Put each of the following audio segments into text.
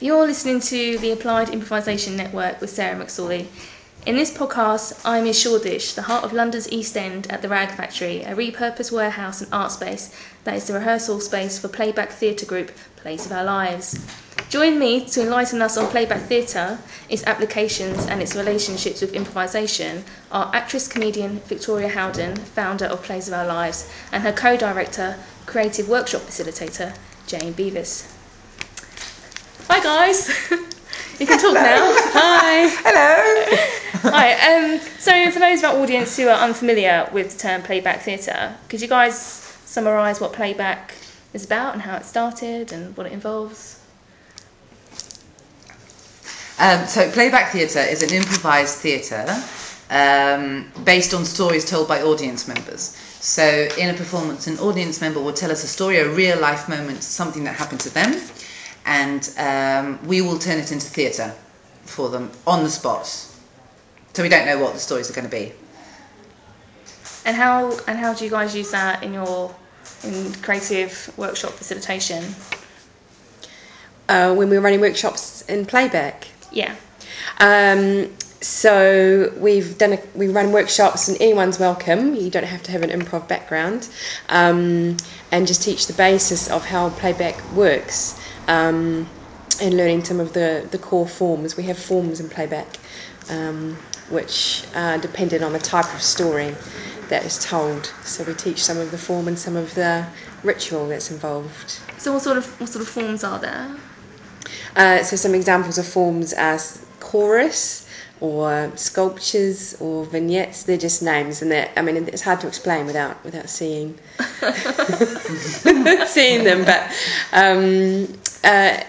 You're listening to the Applied Improvisation Network with Sarah McSorley. In this podcast, I'm in Shoreditch, the heart of London's East End, at the Rag Factory, a repurposed warehouse and art space that is the rehearsal space for playback theatre group Plays of Our Lives. Join me to enlighten us on playback theatre, its applications, and its relationships with improvisation are actress comedian Victoria Howden, founder of Plays of Our Lives, and her co director, creative workshop facilitator Jane Beavis. Hi, guys. you can talk now. Hi. Hello. Hi. Um, so, for those of our audience who are unfamiliar with the term playback theatre, could you guys summarise what playback is about and how it started and what it involves? Um, so, playback theatre is an improvised theatre um, based on stories told by audience members. So, in a performance, an audience member will tell us a story, a real life moment, something that happened to them, and um, we will turn it into theatre for them on the spot. So, we don't know what the stories are going to be. And how and how do you guys use that in your in creative workshop facilitation? uh, when we were running workshops in playback. Yeah. Um, so we've done a, we run workshops and anyone's welcome. You don't have to have an improv background, um, and just teach the basis of how playback works, um, and learning some of the the core forms. We have forms in playback, um, which are dependent on the type of story that is told. So we teach some of the form and some of the ritual that's involved. So what sort of what sort of forms are there? Uh, so some examples of forms as chorus or sculptures or vignettes. They're just names, and they're, I mean it's hard to explain without without seeing seeing them. But um, uh,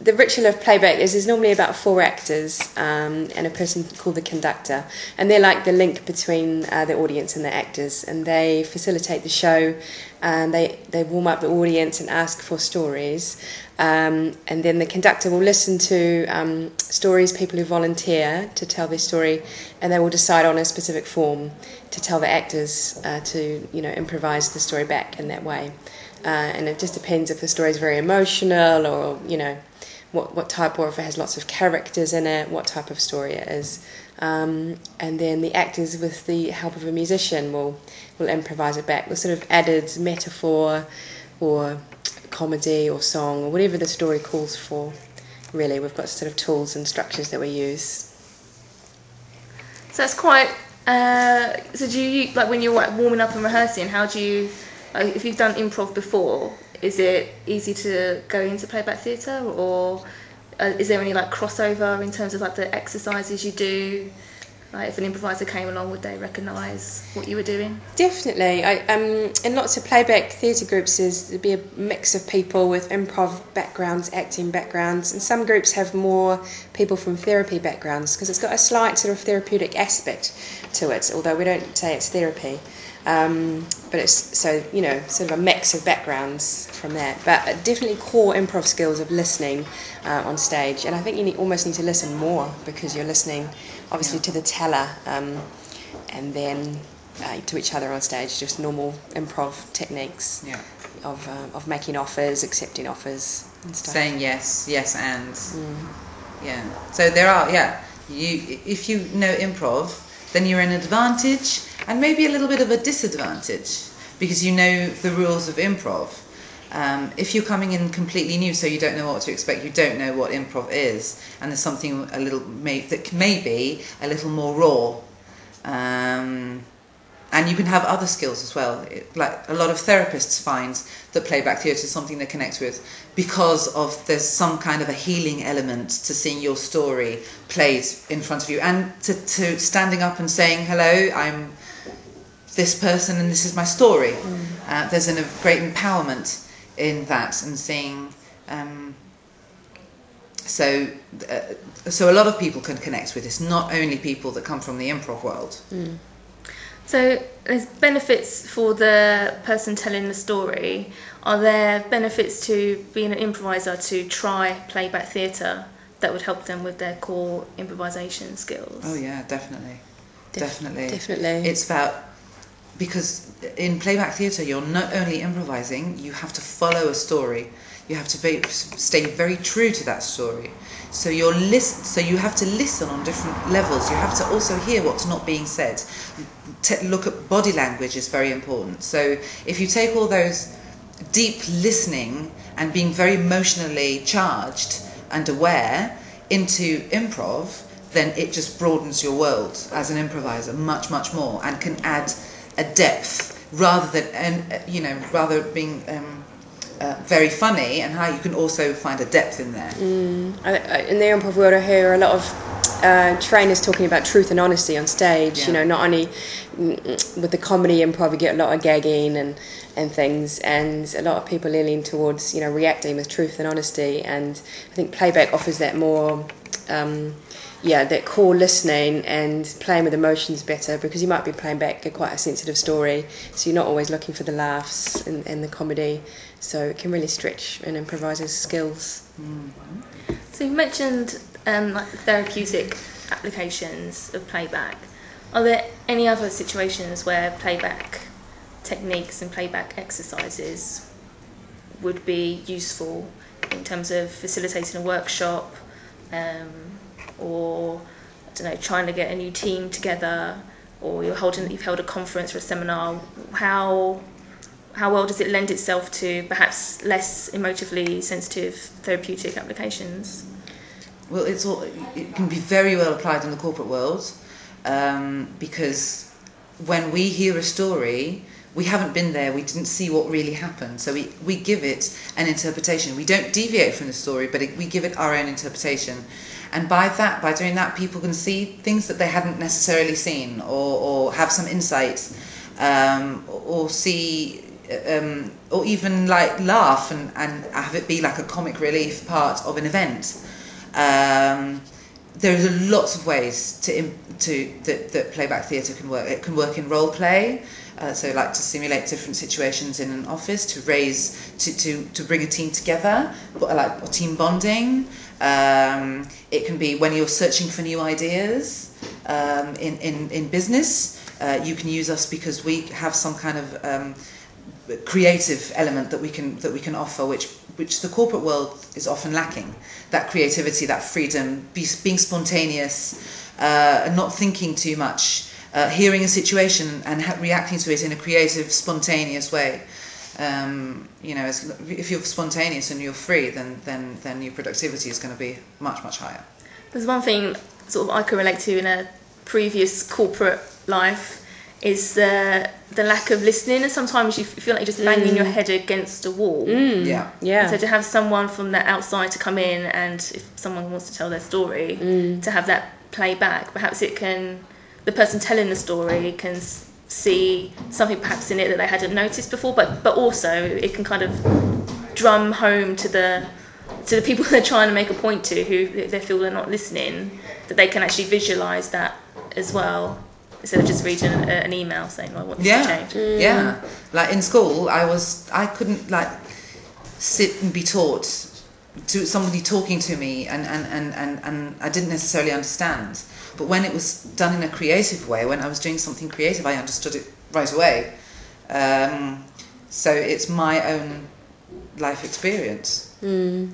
the ritual of playback is normally about four actors um, and a person called the conductor, and they're like the link between uh, the audience and the actors, and they facilitate the show, and they they warm up the audience and ask for stories, um, and then the conductor will listen to um, stories, people who volunteer to tell their story, and they will decide on a specific form to tell the actors uh, to you know improvise the story back in that way. Uh, and it just depends if the story is very emotional or you know what what type or if it has lots of characters in it, what type of story it is. Um, and then the actors, with the help of a musician, will will improvise it back with sort of added metaphor or comedy or song or whatever the story calls for. Really, we've got sort of tools and structures that we use. So that's quite. Uh, so do you like when you're warming up and rehearsing? How do you, if you've done improv before, is it easy to go into playback theatre, or uh, is there any like crossover in terms of like the exercises you do? Like if an improviser came along, would they recognise what you were doing? Definitely. I, um, in lots of playback theatre groups, there'd be a mix of people with improv backgrounds, acting backgrounds, and some groups have more people from therapy backgrounds because it's got a slight sort of therapeutic aspect to it, although we don't say it's therapy. Um, but it's so you know sort of a mix of backgrounds from there But definitely core improv skills of listening uh, on stage, and I think you need, almost need to listen more because you're listening obviously to the teller um, and then uh, to each other on stage. Just normal improv techniques Yeah. of uh, of making offers, accepting offers, and stuff. Saying yes, yes, and. Yeah. So there are, yeah. You, if you know improv, then you're an advantage and maybe a little bit of a disadvantage because you know the rules of improv. Um, if you're coming in completely new, so you don't know what to expect, you don't know what improv is, and there's something a little may, that may be a little more raw, um, and you can have other skills as well. It, like a lot of therapists find that playback theatre is something they connect with because of there's some kind of a healing element to seeing your story played in front of you, and to, to standing up and saying hello, I'm this person and this is my story. Uh, there's an, a great empowerment in that and seeing. Um, so, uh, so a lot of people can connect with this. Not only people that come from the improv world. So there's benefits for the person telling the story. Are there benefits to being an improviser to try playback theatre that would help them with their core improvisation skills? Oh yeah, definitely, Def- definitely, definitely. It's about because in playback theatre you're not only improvising, you have to follow a story. You have to be, stay very true to that story. So you're listen, So you have to listen on different levels. You have to also hear what's not being said. T- look at body language is very important. So if you take all those deep listening and being very emotionally charged and aware into improv, then it just broadens your world as an improviser much much more and can add a depth rather than and you know rather being um, uh, very funny and how you can also find a depth in there. Mm. I, I, in the improv world, I hear a lot of uh, trainers talking about truth and honesty on stage. Yeah. You know, not only mm, with the comedy improv, you get a lot of gagging and and things, and a lot of people leaning towards you know reacting with truth and honesty. And I think playback offers that more. Um, yeah, that core listening and playing with emotions better because you might be playing back a quite a sensitive story, so you're not always looking for the laughs and, and the comedy. So it can really stretch an improviser's skills. Mm-hmm. So you mentioned um, like therapeutic applications of playback. Are there any other situations where playback techniques and playback exercises would be useful in terms of facilitating a workshop? Um, or I don't know, trying to get a new team together, or you're holding you've held a conference or a seminar. How how well does it lend itself to perhaps less emotively sensitive therapeutic applications? Well, it's all it can be very well applied in the corporate world um, because when we hear a story. We haven't been there, we didn't see what really happened, so we, we give it an interpretation. We don't deviate from the story, but it, we give it our own interpretation. And by that, by doing that, people can see things that they hadn't necessarily seen, or, or have some insights, um, or see, um, or even like laugh and, and have it be like a comic relief part of an event. Um, there are lots of ways to, to that, that playback theatre can work. It can work in role play, uh, so like to simulate different situations in an office, to raise, to, to, to bring a team together, like team bonding. Um, it can be when you're searching for new ideas um, in, in, in business. Uh, you can use us because we have some kind of um, creative element that we can that we can offer, which which the corporate world is often lacking. That creativity, that freedom, be, being spontaneous, uh, not thinking too much, uh, hearing a situation and ha- reacting to it in a creative, spontaneous way um, you know, if you're spontaneous and you're free, then then then your productivity is going to be much much higher. There's one thing sort of I can relate to in a previous corporate life is the the lack of listening, and sometimes you feel like you're just banging mm. your head against a wall. Mm. Yeah, yeah. so to have someone from the outside to come in, and if someone wants to tell their story, mm. to have that play back, perhaps it can the person telling the story can see something perhaps in it that they hadn't noticed before, but but also it can kind of drum home to the to the people they're trying to make a point to who they feel they're not listening, that they can actually visualize that as well instead of just reading an, an email saying, "I want this yeah. to change." Mm. Yeah, like in school, I was I couldn't like sit and be taught to somebody talking to me and, and, and, and, and I didn't necessarily understand. But when it was done in a creative way, when I was doing something creative, I understood it right away. Um, so it's my own life experience. Mm.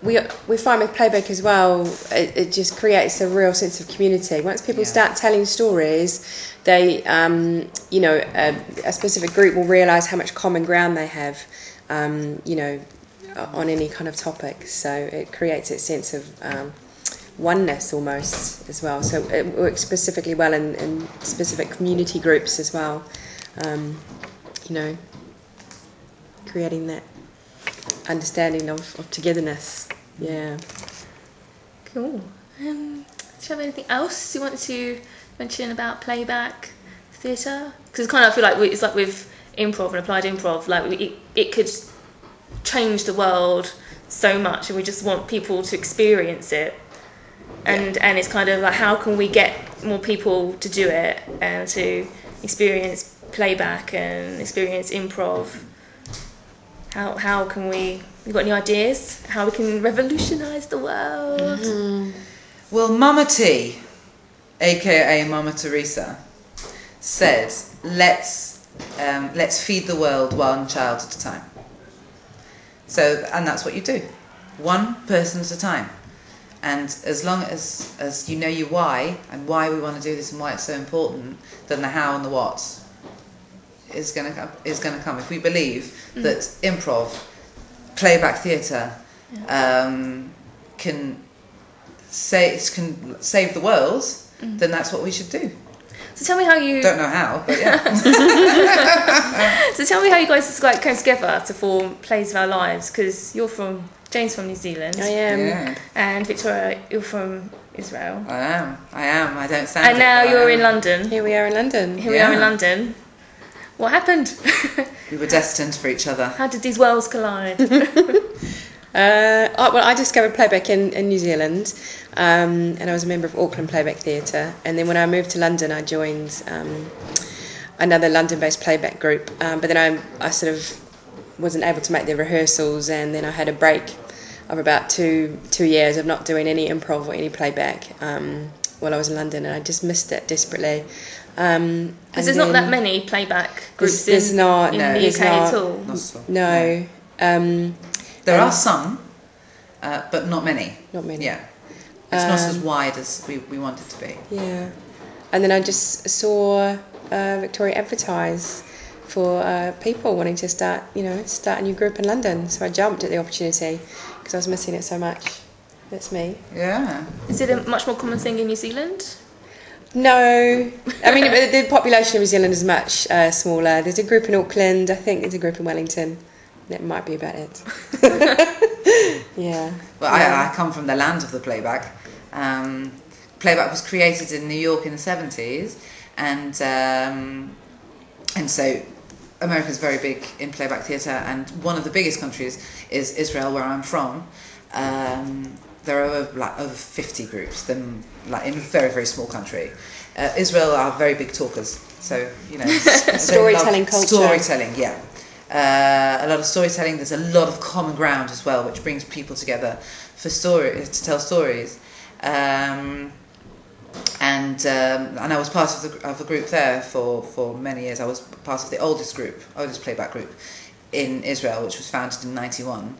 We, we find with playback as well, it, it, just creates a real sense of community. Once people yeah. start telling stories, they, um, you know, a, a, specific group will realise how much common ground they have. Um, you know, on any kind of topic. So it creates a sense of um, oneness almost as well. So it works specifically well in, in specific community groups as well. Um, you know, creating that understanding of, of togetherness. Yeah. Cool. Um, do you have anything else you want to mention about playback theatre? Because kind of I feel like we, it's like with improv and applied improv, like we, it, it could change the world so much and we just want people to experience it. And yeah. and it's kind of like how can we get more people to do it and to experience playback and experience improv? How how can we you got any ideas? How we can revolutionize the world? Mm-hmm. well mama t aka mama teresa says let's um, let's feed the world one child at a time So, and that's what you do, one person at a time. And as long as, as you know your why and why we want to do this and why it's so important, then the how and the what is going to come. Is going to come. If we believe that improv, playback theatre, um, can say can save the world, then that's what we should do. So tell me how you. Don't know how, but yeah. So tell me how you guys like came together to form Plays of Our Lives because you're from Jane's from New Zealand I am. yeah, and Victoria you're from Israel I am. I am. I don't sound. and now but I you're in London. Here we are in London. Here we are in London. What happened? We were destined for each other. how did these worlds collide? Uh, I, well, I discovered playback in, in New Zealand, um, and I was a member of Auckland Playback Theatre. And then when I moved to London, I joined um, another London-based playback group. Um, but then I, I sort of wasn't able to make the rehearsals, and then I had a break of about two two years of not doing any improv or any playback um, while I was in London, and I just missed it desperately. Um, Because and there's not that many playback groups There's- there's in, not, in no, the there's UK at all. Not so- No. Um, There Um, are some, uh, but not many. Not many. Yeah. It's not as Um, wide as we, we want it to be. Yeah, and then I just saw uh, Victoria advertise for uh, people wanting to start, you know, start a new group in London. So I jumped at the opportunity because I was missing it so much. That's me. Yeah. Is it a much more common thing in New Zealand? No, I mean the the population of New Zealand is much uh, smaller. There's a group in Auckland. I think there's a group in Wellington. That might be about it. yeah. Well, Yeah. I, I come from the land of the playback. Um, playback was created in New York in the 70s, and um, and so America's very big in playback theatre, and one of the biggest countries is Israel, where I'm from. Um, there are over, like over 50 groups, then like in a very very small country. Uh, Israel are very big talkers, so you know Storytelling culture. Storytelling, yeah. Uh, a lot of storytelling. There's a lot of common ground as well, which brings people together for story to tell stories. Um, and um, and I was part of the of a group there for, for many years. I was part of the oldest group, oldest playback group in Israel, which was founded in '91.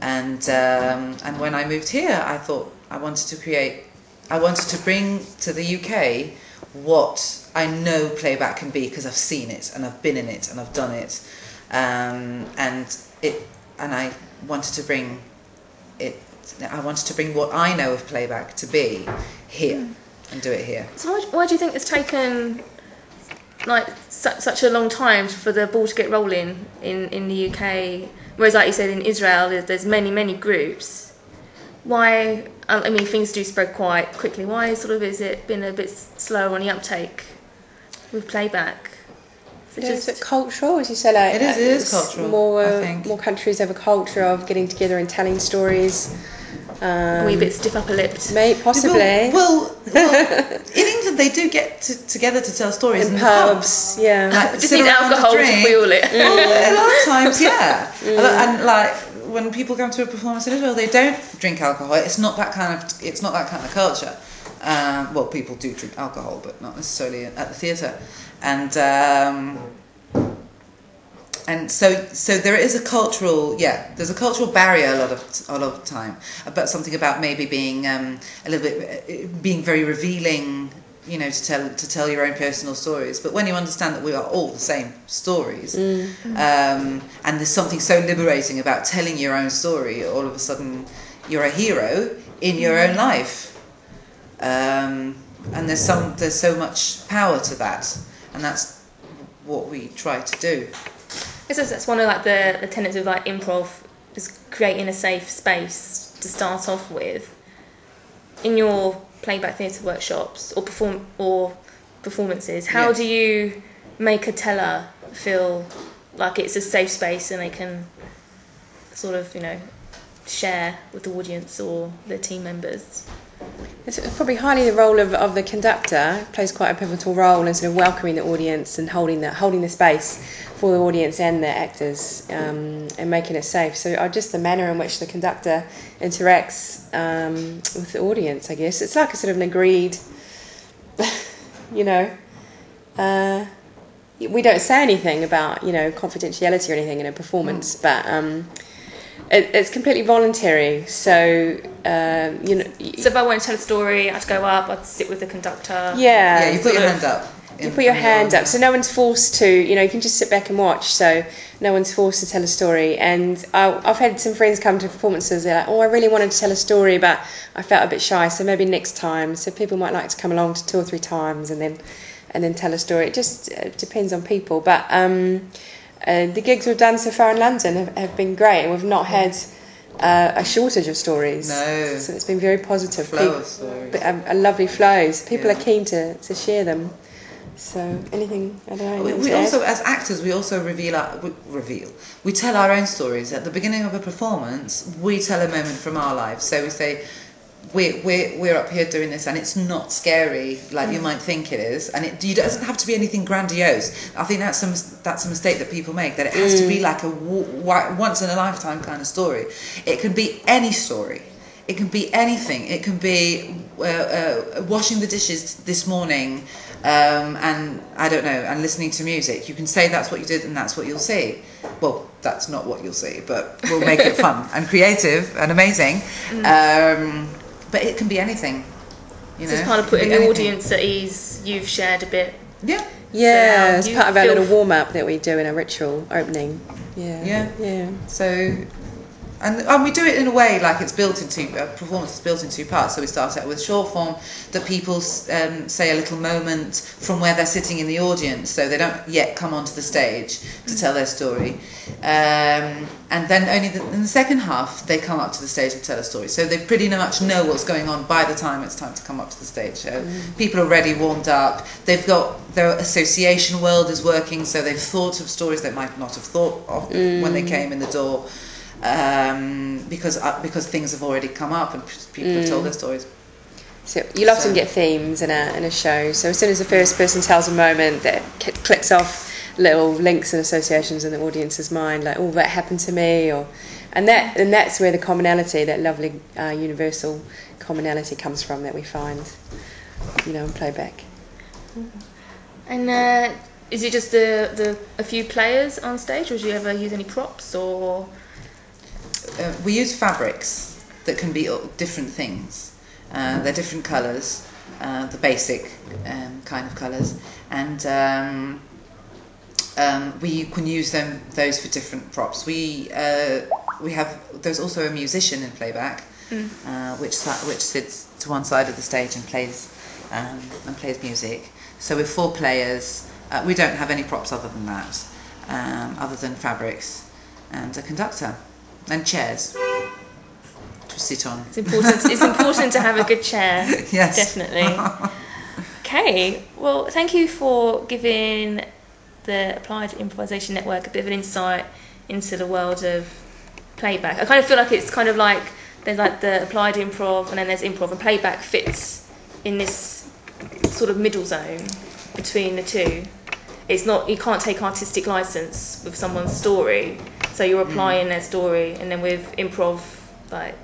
And um, and when I moved here, I thought I wanted to create, I wanted to bring to the UK what I know playback can be because I've seen it and I've been in it and I've done it, um, and it and I wanted to bring it. I wanted to bring what I know of playback to be here and do it here. So why, why do you think it's taken like su- such a long time for the ball to get rolling in, in the UK? Whereas, like you said, in Israel, there's, there's many many groups. Why? I mean, things do spread quite quickly. Why sort of is it been a bit slow on the uptake with playback? Is it is it cultural, as you say? Like It is- it is cultural, More, uh, more countries have a culture of getting together and telling stories. Um, a bit stiff upper lipped? May possibly Well, well, well, in England they do get to, together to tell stories in, in pubs. Yeah. Like, Just need alcohol to fuel it. Well, a lot of times, yeah. Lot- And like when people come to a performance in Israel, they don't drink alcohol. It's not that kind of. It's not that kind of culture. Um, well, people do drink alcohol, but not necessarily at the theatre. And um, and so so there is a cultural yeah there's a cultural barrier a lot of a lot of time about something about maybe being um, a little bit uh, being very revealing you know to tell to tell your own personal stories. But when you understand that we are all the same stories um, and there's something so liberating about telling your own story all of a sudden you're a hero in your own life um, and there's some there's so much power to that and that's what we try to do I guess that's one of like the, the tenets of like improv, is creating a safe space to start off with. In your playback theatre workshops or perform or performances, how Yeah. do you make a teller feel like it's a safe space and they can sort of you know share with the audience or their team members? It's probably highly the role of, of the conductor plays quite a pivotal role in sort of welcoming the audience and holding the holding the space for the audience and the actors um, and making it safe. So uh, just the manner in which the conductor interacts um, with the audience, I guess it's like a sort of an agreed, you know. Uh, we don't say anything about you know confidentiality or anything in a performance, but um, it, it's completely voluntary. So um, you know, y- So if I want to tell a story, I'd go up, I'd sit with the conductor. yeah, yeah, you put your hand up. You put your hand up, so no one's forced to. You know, you can just sit back and watch. So no one's forced to tell a story. And I, I've had some friends come to performances. They're like, "Oh, I really wanted to tell a story, but I felt a bit shy. So maybe next time." So people might like to come along to two or three times and then and then tell a story. It just uh, depends on people. But um, uh, the gigs we've done so far in London have, have been great, and we've not had. Uh, a shortage of stories. No. So it's been very positive. Flow Peop- of stories. but, um, a lovely flows. People Yeah. are keen to, to share them. So anything I don't know. We, we add? also, as actors, we also reveal our, we, reveal. We tell our own stories at the beginning of a performance. We tell a moment from our lives. So we say, we're, we're, we're up here doing this, and it's not scary like you might think it is, and it, it doesn't have to be anything grandiose. I think that's a that's a mistake that people make. That it has to be like a w- w- once in a lifetime kind of story. It can be any story. It can be anything. It can be uh, uh, washing the dishes this morning, um, and I don't know, and listening to music. You can say that's what you did, and that's what you'll see. Well, that's not what you'll see, but we'll make it fun and creative and amazing. Um, but it can be anything. You know, So it's part of putting the audience at ease. You've shared a bit. Yeah, Yeah, So it's part of our little warm up that we do in a ritual opening. Yeah. Yeah. Yeah. So, and, and we do it in a way like it's built into a performance is built in two parts. So we start out with short form that people um, say a little moment from where they're sitting in the audience, so they don't yet come onto the stage to tell their story. Um, and then only the, in the second half they come up to the stage and tell a story. So they pretty much know what's going on by the time it's time to come up to the stage. So people are already warmed up. They've got their association world is working, so they've thought of stories they might not have thought of when they came in the door um, because uh, because things have already come up and people have told their stories. So you'll often So- get themes in a in a show. So as soon as the first person tells a moment, that clicks off little links and associations in the audience's mind, like "oh, that happened to me," or and that and that's where the commonality, that lovely uh, universal commonality, comes from that we find, you know, in playback. And uh, is it just the, the a few players on stage, or do you ever use any props or? Uh, we use fabrics that can be different things. Uh, they're different colours, uh, the basic um, kind of colours, and um, um, we can use them those for different props. We uh, we have there's also a musician in playback, uh, which which sits to one side of the stage and plays um, and plays music. So with four players, uh, we don't have any props other than that, um, other than fabrics and a conductor and chairs to sit on. It's important. it's important to have a good chair. Yes. Definitely. Okay. Well, thank you for giving the Applied Improvisation Network a bit of an insight into the world of playback. I kind of feel like it's kind of like there's like the applied improv and then there's improv and playback fits in this sort of middle zone between the two. It's not you can't take artistic license with someone's story, so you're applying their story, and then with improv, like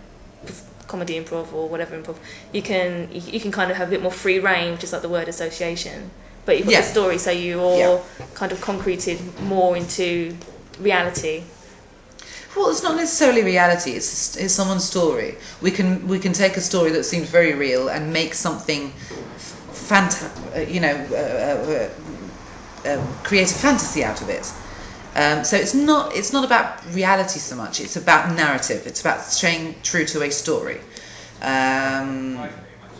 comedy improv or whatever improv, you can you, you can kind of have a bit more free reign, just like the word association. But you've got Yeah. the story, so you're Yeah. kind of concreted more into reality. Well, it's not necessarily reality. It's it's someone's story. We can we can take a story that seems very real and make something fant- uh, you know, uh, uh, um, create a fantasy out of it. Um, so it's not it's not about reality so much. It's about narrative. It's about staying true to a story. Um,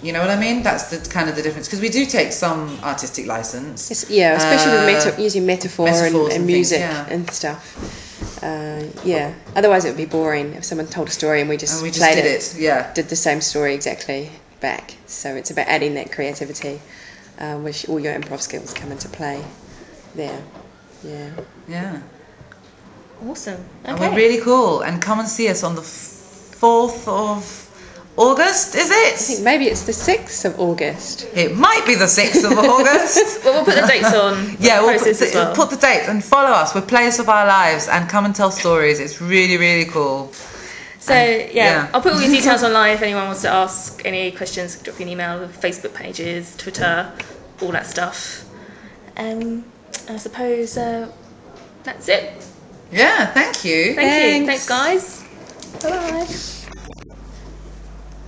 you know what I mean? That's the kind of the difference because we do take some artistic license. It's, yeah, especially with Uh, meta- using metaphor and, metaphors and and things, music yeah. and stuff. Uh, yeah, otherwise it would be boring if someone told a story and we just and we just played did it. Yeah. did the same story exactly back. So it's about adding that creativity, uh, which all your improv skills come into play there. Yeah. Yeah. Awesome. And Okay. we're really cool. And come and see us on the 4th of August, is I think it? maybe it's the 6th of August. It might be the 6th of August. well, we'll put the dates on. Yeah, we'll put the, as well. put the date and follow us. We're Players of Our Lives and come and tell stories. It's really, really cool. So yeah, yeah. I'll put all your details online if anyone wants to ask any questions. Drop you an email, Facebook pages, Twitter, all that stuff. Um, I suppose uh, that's it. Yeah, thank you. Thank you. Thanks. Thanks, guys. Bye bye.